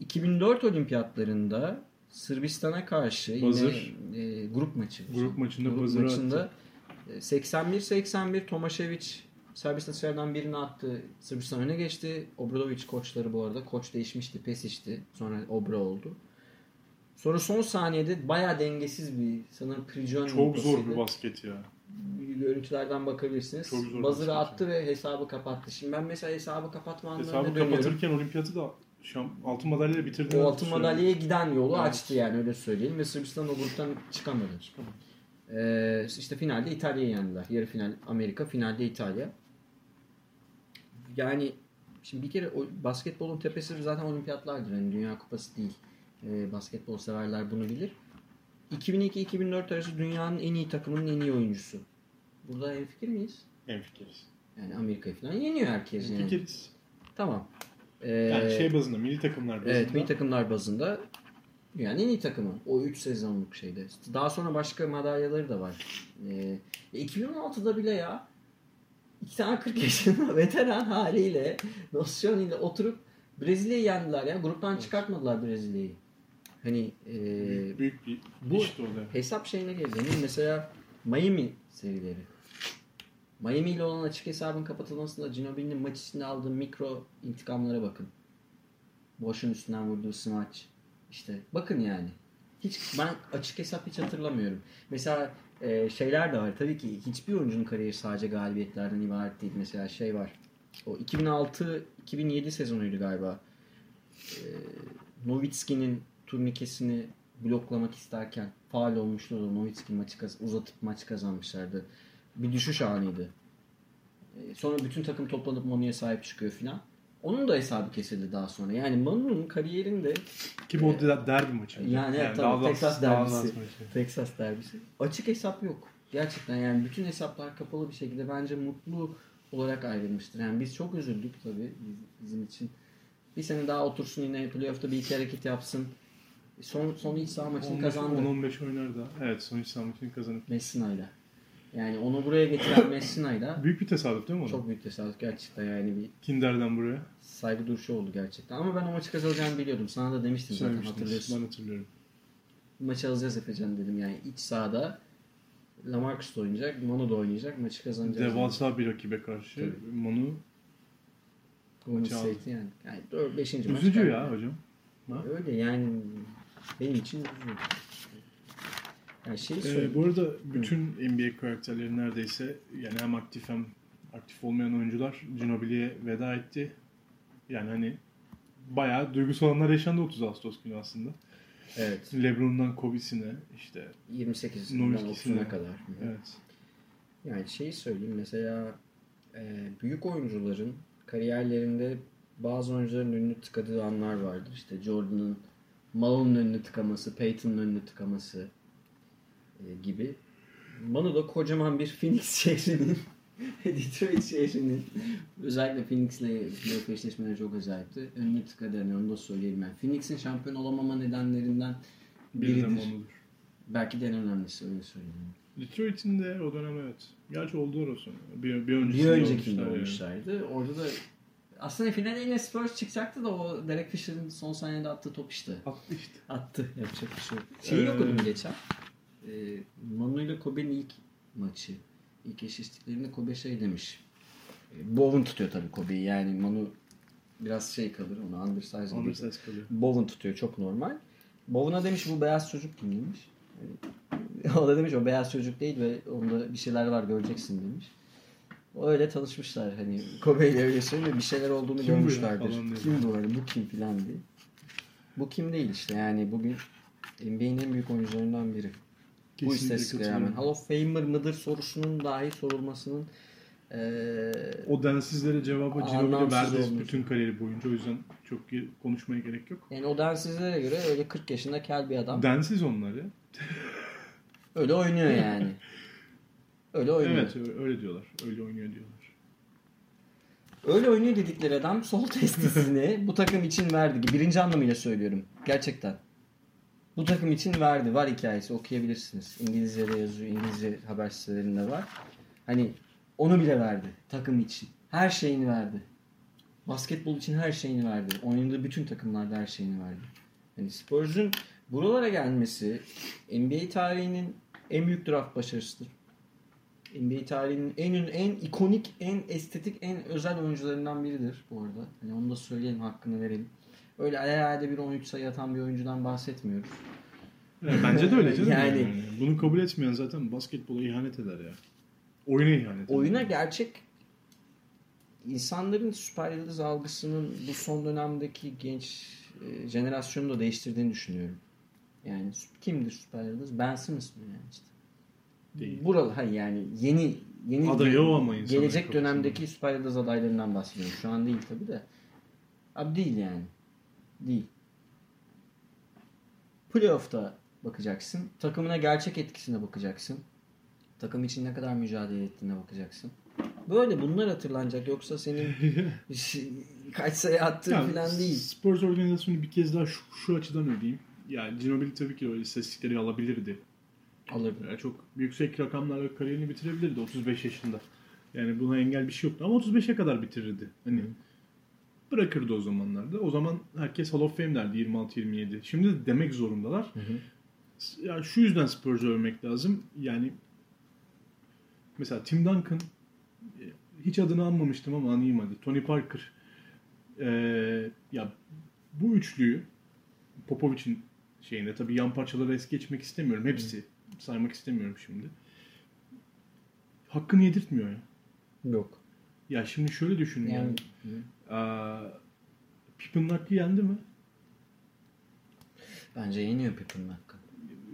2004 olimpiyatlarında Sırbistan'a karşı yine e, grup maçı. Grup maçında Grup maçında e, 81-81 Tomašević serbest atışlardan birini attı. Sırbistan öne geçti. Obradovic koçları bu arada. Koç değişmişti. Pesic'ti. Sonra Obra oldu. Sonra son saniyede bayağı dengesiz bir sanırım Prijon Çok zor bir basket ya. Görüntülerden bakabilirsiniz. Çok zor attı ve hesabı kapattı. Şimdi ben mesela hesabı kapatma anlarına Hesabı dönüyorum. kapatırken olimpiyatı da şam, altın madalyayla bitirdi. O altın madalyaya giden yolu Evet. açtı yani öyle söyleyeyim. Ve Sırbistan o gruptan çıkamadı. Ee, işte finalde İtalya'yı yendiler. Yarı final Amerika, finalde İtalya. Yani şimdi bir kere o, basketbolun tepesi zaten olimpiyatlardır. Yani Dünya Kupası değil. Ee, basketbol severler bunu bilir. 2002-2004 arası dünyanın en iyi takımının en iyi oyuncusu. Burada en fikir miyiz? En fikiriz. Yani Amerika'yı falan yeniyor herkes En yani. fikiriz. Tamam. Ee, Yani şey bazında, milli takımlar bazında. Evet milli takımlar bazında yani en iyi takımı. O 3 sezonluk şeyde. Daha sonra başka madalyaları da var. Ee, 2016'da bile ya iki tane 40 yaşında veteran haliyle Nosyon ile oturup Brezilya'yı yendiler ya. Gruptan çıkartmadılar Brezilya'yı. Hani e, büyük, büyük bir bu- iş de o da. hesap şeyine gelelim. Mesela Miami serileri. Miami ile olan açık hesabın kapatılmasında Ginobili'nin maç içinde aldığı mikro intikamlara bakın. Boş'un üstünden vurduğu smaç. İşte bakın yani. Hiç ben açık hesap hiç hatırlamıyorum. Mesela e, şeyler de var. Tabii ki hiçbir oyuncunun kariyeri sadece galibiyetlerden ibaret değil. Mesela şey var. O 2006-2007 sezonuydu galiba. E, Nowitzki'nin turnikesini bloklamak isterken faal olmuştu da Nowitzki maçı uzatıp maç kazanmışlardı. Bir düşüş anıydı. E, Sonra bütün takım toplanıp Manu'ya sahip çıkıyor filan. Onun da hesabı kesildi daha sonra. Yani Manu'nun kariyerinde Ki bu da derbi maçı. Yani evet, tabii, Dallas- Texas derbisi. Texas derbisi. Açık hesap yok. Gerçekten yani bütün hesaplar kapalı bir şekilde bence mutlu olarak ayrılmıştır. Yani biz çok üzüldük tabii biz- bizim için. Bir sene daha otursun yine playoff'ta bir iki hareket yapsın. Son, son iç saha maçını 15 kazandı 10-15 oynar da. Evet son iç saha maçını kazanıp. Messina'yla. Yani onu buraya getiren Messina'yla Büyük bir tesadüf değil mi o da? çok büyük tesadüf gerçekten yani bir Kinder'den buraya. saygı duruşu oldu gerçekten. Ama ben o maçı kazanacağını biliyordum. Sana da demiştim zaten hatırlıyorsun. Ben hatırlıyorum. maçı alacağız Efecan dedim yani iç sahada Lamarcus da oynayacak, Manu da oynayacak, maçı kazanacağız. Devasa bir rakibe karşı. Tabii. Manu maçı aldı. Yani. Yani 4 5. maç. üzücü ya hocam. Ha? Öyle yani benim için üzücü. Yani şey Ee, bu arada bütün NBA karakterleri neredeyse yani hem aktif hem aktif olmayan oyuncular Ginobili'ye veda etti. Yani hani bayağı duygusal anlar yaşandı 30 Ağustos günü aslında. Evet. LeBron'dan Kobe'sine işte 28'inden Nowitzki'sine. 30'una kadar. Hı hı. evet. Yani şeyi söyleyeyim mesela e, büyük oyuncuların kariyerlerinde bazı oyuncuların önünü tıkadığı anlar vardır. İşte Jordan'ın Malone'un önünü tıkaması, Peyton'un önünü tıkaması gibi. Bana da kocaman bir Phoenix şehrinin Detroit şehrinin özellikle Phoenix'le playoff eşleşmeleri çok acayipti. Tıkadı yani onu da söyleyeyim ben. Phoenix'in şampiyon olamama nedenlerinden Bir de biridir. Belki de en önemlisi öyle söyleyeyim. Detroit'in de o dönem evet. Gerçi oldular o sonra. Bir, bir öncesinde Bir öncekinde olmuşlar yani. olmuşlardı. Orada da aslında finale yine Spurs çıkacaktı da o Derek Fisher'ın son saniyede attığı top işte. Attı işte. Attı. Yapacak bir şey yok. Şeyi Ee, okudum geçen. Ee, Manu ile Kobe'nin ilk maçı. İlk eşleştiklerinde Kobe şey demiş. Ee, Bowen tutuyor tabii Kobe'yi. Yani Manu biraz şey kalır ona undersize gibi. Undersize kalıyor. Bowen tutuyor çok normal. Bowen'a demiş bu beyaz çocuk kim demiş. Yani, o da demiş o beyaz çocuk değil ve onda bir şeyler var göreceksin demiş. Öyle tanışmışlar hani Kobe ile öyle söylüyor bir şeyler olduğunu Kim bu görmüşlerdir. diyor. Kim bu hani bu kim filan diye. Bu kim değil işte yani bugün NBA'nin en büyük oyuncularından biri. Bu istatistiklere rağmen. Hall of Famer mıdır sorusunun dahi sorulmasının eee O densizlere cevabı Ginobili verdi bütün kariyeri boyunca. O yüzden çok konuşmaya gerek yok. yani o densizlere göre öyle 40 yaşında kel bir adam. Densiz onlar ya. Öyle oynuyor yani. Öyle oynuyor. Evet öyle diyorlar. Öyle oynuyor diyorlar. Öyle oynuyor dedikleri adam sol testisini bu takım için verdi. Birinci anlamıyla söylüyorum. Gerçekten. Bu takım için verdi. Var hikayesi okuyabilirsiniz. İngilizce'de yazıyor. İngilizce haber sitelerinde var. Hani onu bile verdi. Takım için. Her şeyini verdi. Basketbol için her şeyini verdi. Oynadığı bütün takımlarda her şeyini verdi. Hani Spurs'un buralara gelmesi NBA tarihinin en büyük draft başarısıdır. NBA tarihinin en ün- en ikonik, en estetik, en özel oyuncularından biridir bu arada. Hani onu da söyleyelim, hakkını verelim. Öyle ayağıyla bir 13 sayı atan bir oyuncudan bahsetmiyoruz. Evet, bence de öyle canım. Yani- Yani. Bunu kabul etmeyen zaten basketbola ihanet eder ya. Oyuna ihanet eder. Oyuna gerçek insanların süper yıldız algısının bu son dönemdeki genç e, jenerasyonu da değiştirdiğini düşünüyorum. Yani kimdir süper yıldız? Ben Simmons mı yani işte? Değil. Buralı hayır yani yeni yeni Adayı o ama gelecek dönemdeki süper yıldız adaylarından bahsediyorum. Şu an değil tabi de. Abi değil yani. Değil. Playoff'ta bakacaksın. Takımına gerçek etkisine bakacaksın. Takım için ne kadar mücadele ettiğine bakacaksın. Böyle bunlar hatırlanacak. Yoksa senin kaç sayı attığın Ya, falan değil. Spurs organizasyonu bir kez daha şu, şu açıdan ödeyeyim. Yani Ginobili tabii ki o istatistikleri alabilirdi. Alırdı. Yani çok yüksek rakamlarla kariyerini bitirebilirdi 35 yaşında. Yani buna engel bir şey yoktu ama 35'e kadar bitirirdi. Hani bırakırdı o zamanlarda. O zaman herkes Hall of Fame derdi 26-27. Şimdi de demek zorundalar. Hı hı. Ya şu yüzden Spurs'u övmek lazım. Yani mesela Tim Duncan e, hiç adını anmamıştım ama anayım hadi. Tony Parker. Ee, ya bu üçlüyü Popovic'in şeyinde tabii yan parçaları es geçmek istemiyorum. Hepsi saymak istemiyorum şimdi. Hakkını yedirtmiyor ya. Yok. Ya şimdi şöyle düşünün yani. Yani Aa, Pippen'ın hakkı yendi mi? bence yeniyor Pippen hakkı.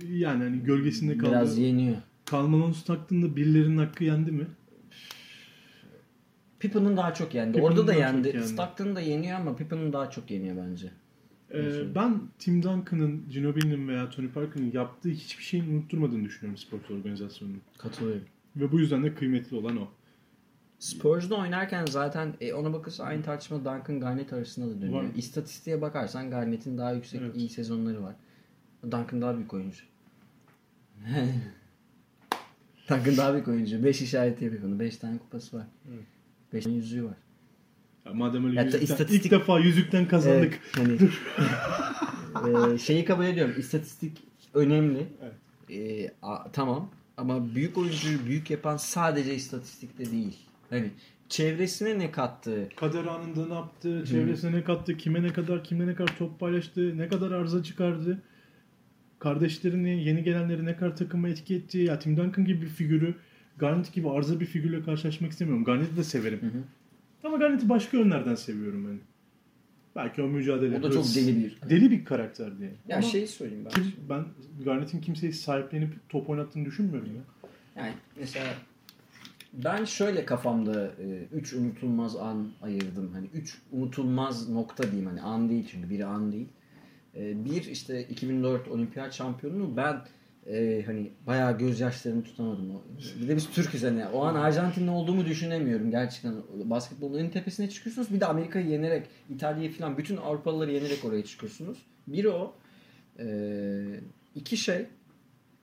Yani hani gölgesinde kaldı. Biraz yeniyor. Karl Malone taktığında birilerinin hakkı yendi mi? Pippen'ın daha çok yendi. Pippen'ın Orada da yendi. yendi. Stockton da yeniyor ama Pippen'ın daha çok yeniyor bence. Ee, ben Tim Duncan'ın, Ginobili'nin veya Tony Parker'ın yaptığı hiçbir şeyin unutturmadığını düşünüyorum spor organizasyonunun. Katılıyorum. Ve bu yüzden de kıymetli olan o. Spurs'da oynarken zaten e, ona bakırsa aynı tartışma Duncan Garnett arasında da dönüyor. Var. İstatistiğe bakarsan Garnett'in daha yüksek Evet. iyi sezonları var. Duncan daha büyük oyuncu. Duncan daha büyük oyuncu. 5 işareti yapıyor bunu. 5 tane kupası var. Evet. 5 tane yüzüğü var. Ya madem öyle Ya, yüzükten, istatistik- ilk defa yüzükten kazandık. Evet, hani, e, şeyi kabul ediyorum. İstatistik önemli. Evet. E, a- tamam. Ama büyük oyuncuyu büyük yapan sadece istatistikte değil. Hani çevresine ne kattığı, Kader anında ne yaptı, çevresine ne kattı, kime ne kadar, kimle ne kadar top paylaştı, ne kadar arıza çıkardı. Kardeşlerini, yeni gelenleri ne kadar takıma etki etti. Ya Tim Duncan gibi bir figürü, Garnett gibi arıza bir figürle karşılaşmak istemiyorum. Garnett'i de severim. Hı hı. Ama Garnett'i başka yönlerden seviyorum ben. Belki o mücadele. O da çok deli bir- Deli bir karakter diye. Ya Ama şey söyleyeyim ben. kim, ben Garnett'in kimseyi sahiplenip top oynattığını düşünmüyorum ya. Yani mesela ben şöyle kafamda 3 unutulmaz an ayırdım. Hani 3 unutulmaz nokta diyeyim. Hani an değil çünkü biri an değil. E, bir işte 2004 olimpiyat şampiyonluğu ben e, hani bayağı gözyaşlarımı tutamadım. Bir de biz Türk'üz hani. O an Arjantinli olduğumu düşünemiyorum gerçekten. Basketbolun en tepesine çıkıyorsunuz. Bir de Amerika'yı yenerek, İtalya'yı falan bütün Avrupalıları yenerek oraya çıkıyorsunuz. Biri o. E, iki şey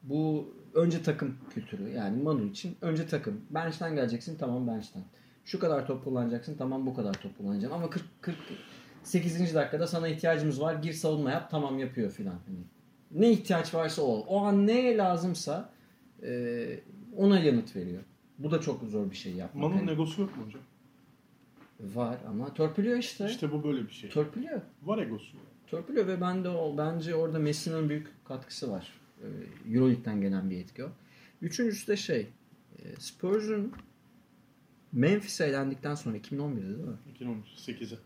bu önce takım kültürü yani Manu için önce takım. Bench'ten geleceksin tamam bench'ten. Şu kadar top kullanacaksın. Tamam bu kadar top kullanacaksın. Ama 40 48. dakikada sana ihtiyacımız var. Gir savunma yap. Tamam yapıyor filan. Hani ne ihtiyaç varsa o. O an ne lazımsa e, ona yanıt veriyor. Bu da çok zor bir şey yapmak. Manu'nun Hani egosu yok mu hocam? var ama törpülüyor işte. İşte bu böyle bir şey. Törpülüyor. Var egosu. Törpülüyor ve ben de o, bence orada Messi'nin büyük katkısı var. Ee, Euroleague'den gelen bir etki o. Üçüncüsü de şey e, Spurs'un Memphis'e elendikten sonra 2011'de değil mi? 2018'e.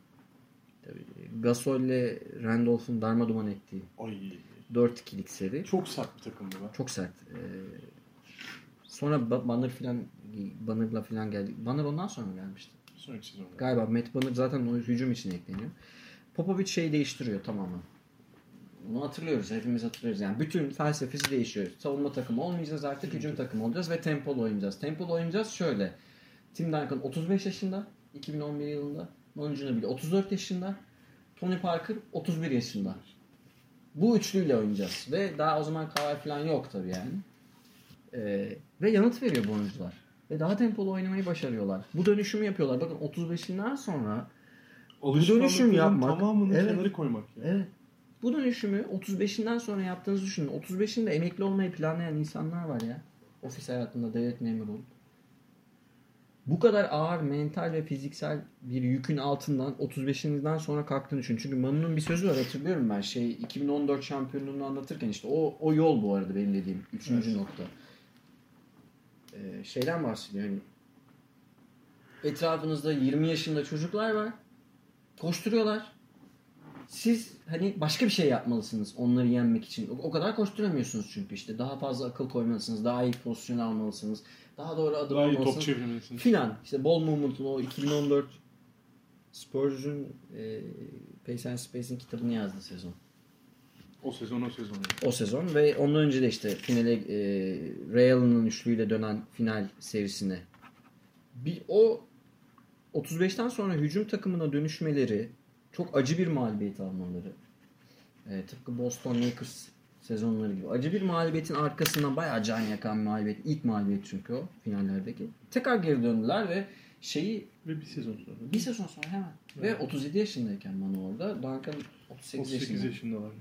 Tabii, Gasol'le Randolph'un darmaduman ettiği Ay 4-2'lik seri. çok sert bir takımdı be. Çok sert. Ee, sonra Ba- Banner filan Banner'la filan geldi. Banner ondan sonra mı gelmişti? Sonraki sezonda. Galiba Matt Banner zaten o hücum için ekleniyor. Popovic şeyi değiştiriyor tamamen. Bunu hatırlıyoruz. Hepimiz hatırlıyoruz. Yani bütün felsefesi değişiyor. Savunma takımı olmayacağız artık. Hücum takımı olacağız ve tempolu oynayacağız. Tempolu oynayacağız şöyle. Tim Duncan 35 yaşında. 2011 yılında. Manu Ginobili 34 yaşında. Tony Parker 31 yaşında. Bu üçlüyle oynayacağız. Ve daha o zaman Kawhi falan yok tabii yani. Ee, ve yanıt veriyor bu oyuncular. Ve daha tempolu oynamayı başarıyorlar. Bu dönüşümü yapıyorlar. Bakın 35'inden sonra dönüşüm Alışkanlıkların yapmak. Tamamını Evet. kenara koymak ya. Evet. Bu dönüşümü 35'inden sonra yaptığınızı düşünün. 35'inde emekli olmayı planlayan insanlar var ya. Ofis hayatında devlet memuru olup. Bu kadar ağır mental ve fiziksel bir yükün altından 35'inden sonra kalktığını düşün. Çünkü Manu'nun bir sözü var hatırlıyorum ben. Şey 2014 şampiyonluğunu anlatırken işte o, o yol bu arada benim dediğim. Üçüncü Evet. nokta. Ee, şeyden bahsediyor. Yani etrafınızda 20 yaşında çocuklar var. Koşturuyorlar. Siz hani başka bir şey yapmalısınız onları yenmek için. O, o kadar koşturamıyorsunuz çünkü işte. Daha fazla akıl koymalısınız. Daha iyi pozisyon almalısınız. Daha doğru adım Daha iyi top almalısınız. çevirmelisin. Filan. İşte ball movement'ın o 2014 Spurs'un e, Pace and Space'in kitabını yazdı sezon. O sezon o sezon. O sezon ve ondan önce de işte finale e, Ray Allen'ın üçlüyle dönen final serisine. Bir, o 35'ten sonra hücum takımına dönüşmeleri çok acı bir mağlubiyet almaları. E, tıpkı Boston Lakers sezonları gibi. Acı bir mağlubiyetin arkasından bayağı can yakan bir mağlubiyet. İlk mağlubiyet çünkü o finallerdeki. Tekrar geri döndüler ve şeyi Ve bir sezon sonra. bir sezon sonra hemen. Ve 37 yaşındayken Manu orada. Duncan 38, 38 yaşında. yaşındalar.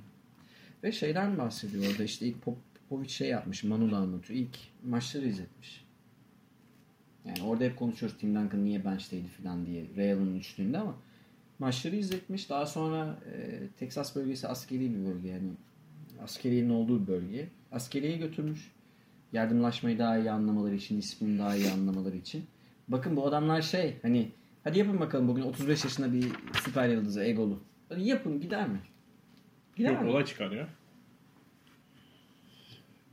Ve şeyden bahsediyor orada işte ilk Pop- Popovic şey yapmış. Manu da anlatıyor. İlk maçları izletmiş. Yani orada hep konuşuyoruz Tim Duncan niye bench'teydi falan diye. Real'ın üçlüğünde ama maçları izletmiş. Daha sonra e, Texas bölgesi askeri bir bölge yani. Askeriyenin olduğu bir bölge. Askeriye götürmüş. Yardımlaşmayı daha iyi anlamaları için, disiplini daha iyi anlamaları için. Bakın bu adamlar şey hani hadi yapın bakalım bugün 35 yaşında bir süper yıldızı egolu. Hadi yapın gider mi? Gider Yok mi? olay çıkar ya.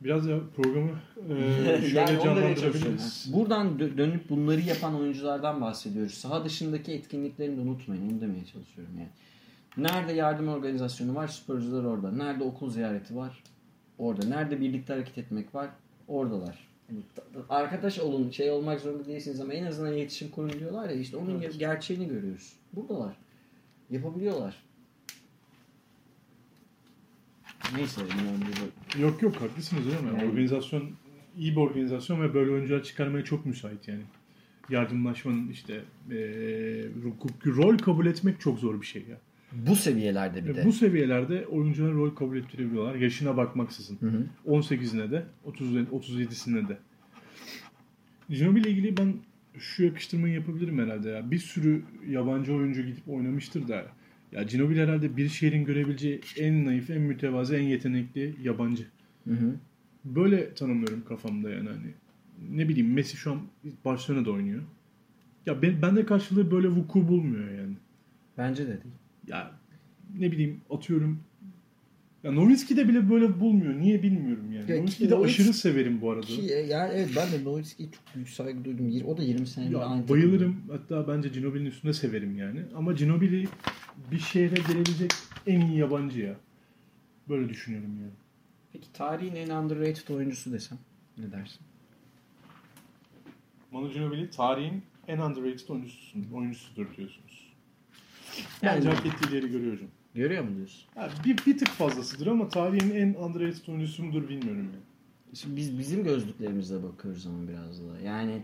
Biraz ya programı e, şöyle yani canlandırabiliriz. Buradan dö- dönüp bunları yapan oyunculardan bahsediyoruz. Saha dışındaki etkinliklerini de unutmayın. Onu demeye çalışıyorum yani. Nerede yardım organizasyonu var? Spurs'lar orada. Nerede okul ziyareti var? Orada. Nerede birlikte hareket etmek var? Oradalar. Yani ta- arkadaş olun, şey olmak zorunda değilsiniz ama en azından iletişim kurun diyorlar ya işte onun Evet. gerçeğini görüyoruz. Buradalar. Yapabiliyorlar. Neyse. Yani bu- Yok yok haklısınız değil mi? Yani- Organizasyon iyi bir organizasyon ve böyle oyuncular çıkarmaya çok müsait yani. Yardımlaşmanın işte e, ro- rol kabul etmek çok zor bir şey ya. bu seviyelerde bir de. Bu seviyelerde oyuncular rol kabul ettirebiliyorlar. Yaşına bakmaksızın. Hı hı. 18'ine de 30 37'sine de. Ginobili ile ilgili ben şu yakıştırmayı yapabilirim herhalde ya. Bir sürü yabancı oyuncu gidip oynamıştır da. Ya Ginobili herhalde bir şehrin görebileceği en naif, en mütevazı, en yetenekli yabancı. Hı hı. Böyle tanımlıyorum kafamda yani hani. Ne bileyim Messi şu an Barcelona'da oynuyor. Ya ben, bende karşılığı böyle vuku bulmuyor yani. Bence de değil. Ya ne bileyim atıyorum ya Nowitzki'de bile böyle bulmuyor. Niye bilmiyorum yani. Ya Nowitzki'yi ki de Novitz- aşırı severim bu arada. Ki, e, yani evet ben de Nowitzki'ye çok büyük saygı duydum. O da 20 senedir Ya, aynı bayılırım. Hatta bence Ginobili'nin üstünde severim yani. Ama Ginobili bir şehre gelebilecek en iyi yabancı ya. Böyle düşünüyorum yani. Peki tarihin en underrated oyuncusu desem ne dersin? Manu Ginobili tarihin en underrated oyuncususun, oyuncusudur diyorsunuz. Yani- Bence hak ettiği yeri görüyor hocam. Görüyor mu diyorsun? Ya bir, bir tık fazlasıdır ama tarihin en underrated oyuncusu mudur bilmiyorum yani. Şimdi biz bizim gözlüklerimizle bakıyoruz ama biraz da. Yani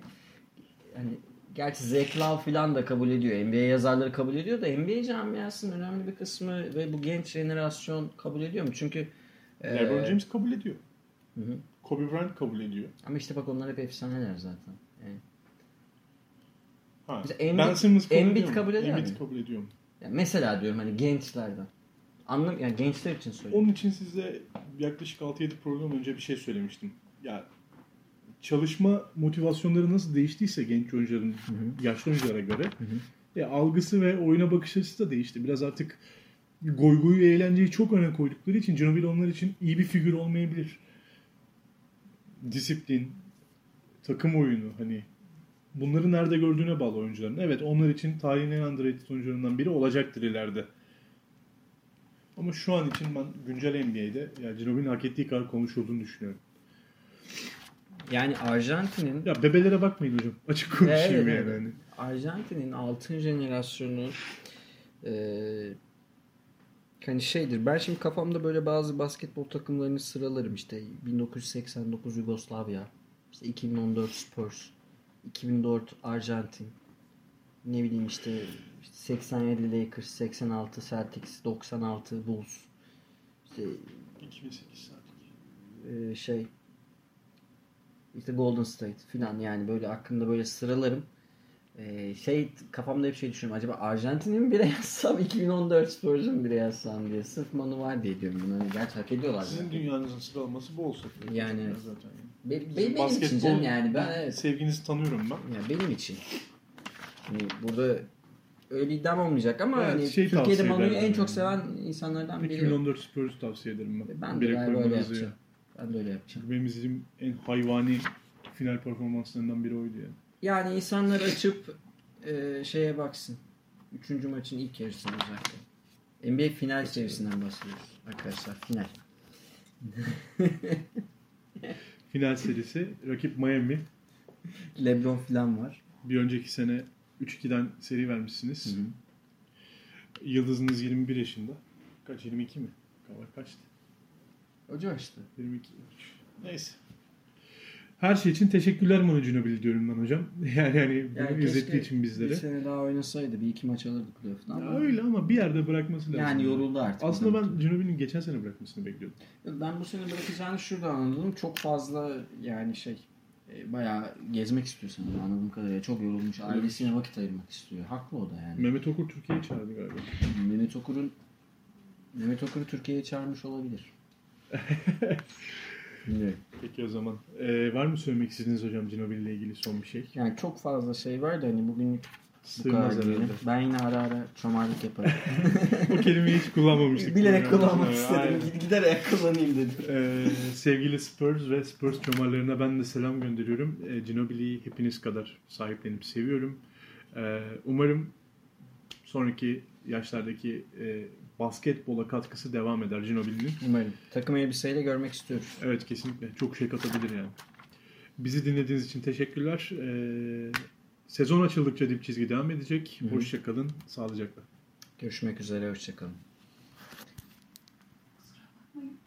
hani gerçi Love falan da kabul ediyor. NBA yazarları kabul ediyor da NBA camiasının önemli bir kısmı ve bu genç jenerasyon kabul ediyor mu? Çünkü e, LeBron James kabul ediyor. Hı hı. Kobe Bryant kabul ediyor. ama işte bak onlar hep efsaneler zaten. Yani, Ha. Mesela Embiid- ben Simmons kabul Embiid ediyor kabul eder Embiid kabul ediyor mu? yani mesela diyorum hani gençlerden. Anlam yani gençler için söylüyorum. Onun için size yaklaşık 6-7 program önce bir şey söylemiştim. Ya çalışma motivasyonları nasıl değiştiyse genç oyuncuların hı. yaşlı oyunculara göre Hı hı. ya algısı ve oyuna bakış açısı da değişti. Biraz artık goy goy ve eğlenceyi çok öne koydukları için Ginobili onlar için iyi bir figür olmayabilir. Disiplin, takım oyunu hani bunları nerede gördüğüne bağlı oyuncuların. Evet onlar için tarihin en underrated oyuncularından biri olacaktır ileride. Ama şu an için ben güncel NBA'de ya Ginobili'nin hak ettiği kadar konuşulduğunu düşünüyorum. Yani Arjantin'in Ya bebelere bakmayın hocam. Açık konuşayım Evet, yani. evet. Hani. Arjantin'in altın jenerasyonu e, hani şeydir. Ben şimdi kafamda böyle bazı basketbol takımlarını sıralarım işte 1989 Yugoslavya, işte 2014 Spurs, 2004 Arjantin, ne bileyim işte 87 Lakers, 86 Celtics, 96 Bulls, işte 2008 saat. e, şey işte Golden State filan yani böyle aklımda böyle sıralarım. E, şey kafamda hep şey düşünüyorum. Acaba Arjantin'i mi bire yazsam 2014 Spurs'u mu bire yazsam diye. Sırf Manu var diye diyorum bunu. Hani gerçi hak ediyorlar. Sizin zaten. dünyanızın sıralaması bu olsa. Yani evet. zaten. Be- be- benim için canım yani ben evet. Sevginizi tanıyorum ben. Yani benim için. Hani burada öyle bir iddiam olmayacak ama Evet, hani şey Türkiye'de Manu'yu en çok yani. seven insanlardan biri. 2014 Spurs'u tavsiye ederim ben. Ben de Bire galiba öyle koymanızı yapacağım. Ben de öyle yapacağım. Çünkü benim izlediğim en hayvani final performanslarından biri oydu yani. Yani insanlar açıp e, şeye baksın. Üçüncü maçın ilk yarısına özellikle. NBA final serisinden bahsediyoruz arkadaşlar. Final. Final serisi rakip Miami. Lebron falan var. Bir önceki sene 3-2'den seri vermişsiniz. Yıldızınız 21 yaşında. Kaç? 22 mi? Kaçtı? Hoca işte. 22. Neyse. Her şey için teşekkürler Manu Ginobili diyorum ben hocam. Yani yani bunu Yani izlettiği için bizlere. Bir sene daha oynasaydı. Bir iki maç alırdık playoff'tan Ya ama. öyle ama bir yerde bırakması lazım. Yani yoruldu artık. Aslında ben Ginobili'nin geçen sene bırakmasını bekliyordum. Ben bu sene bırakacağını şurada anladım. Çok fazla yani şey e, bayağı gezmek istiyor sanırım anladığım kadarıyla. Çok yorulmuş. Ailesine vakit ayırmak istiyor. Haklı o da yani. Mehmet Okur Türkiye'ye çağırdı galiba. Mehmet Okur'un Mehmet Okur'u Türkiye'ye çağırmış olabilir. Bilmiyorum. Peki o zaman. Ee, var mı söylemek istediğiniz hocam Ginobili ile ilgili son bir şey? Yani çok fazla şey var da hani bugün bu Sığmaz kadar diyelim. herhalde. Ben yine ara ara çomarlık yaparım. o kelimeyi hiç kullanmamıştık. Bilerek kullanmak istedim. aynen. Gid- Giderek kullanayım dedim. Ee, sevgili Spurs ve Spurs çomarlarına ben de selam gönderiyorum. Ee, Ginobili'yi hepiniz kadar sahiplenip seviyorum. Ee, umarım sonraki yaşlardaki e, basketbola katkısı devam eder Ginobili'nin. Umarım. Takım elbiseyle görmek istiyoruz. Evet kesinlikle. Çok şey katabilir yani. Bizi dinlediğiniz için teşekkürler. Ee, sezon açıldıkça dip çizgi devam edecek. Hı hı. Hoşçakalın. Sağlıcakla. Görüşmek üzere. Hoşçakalın.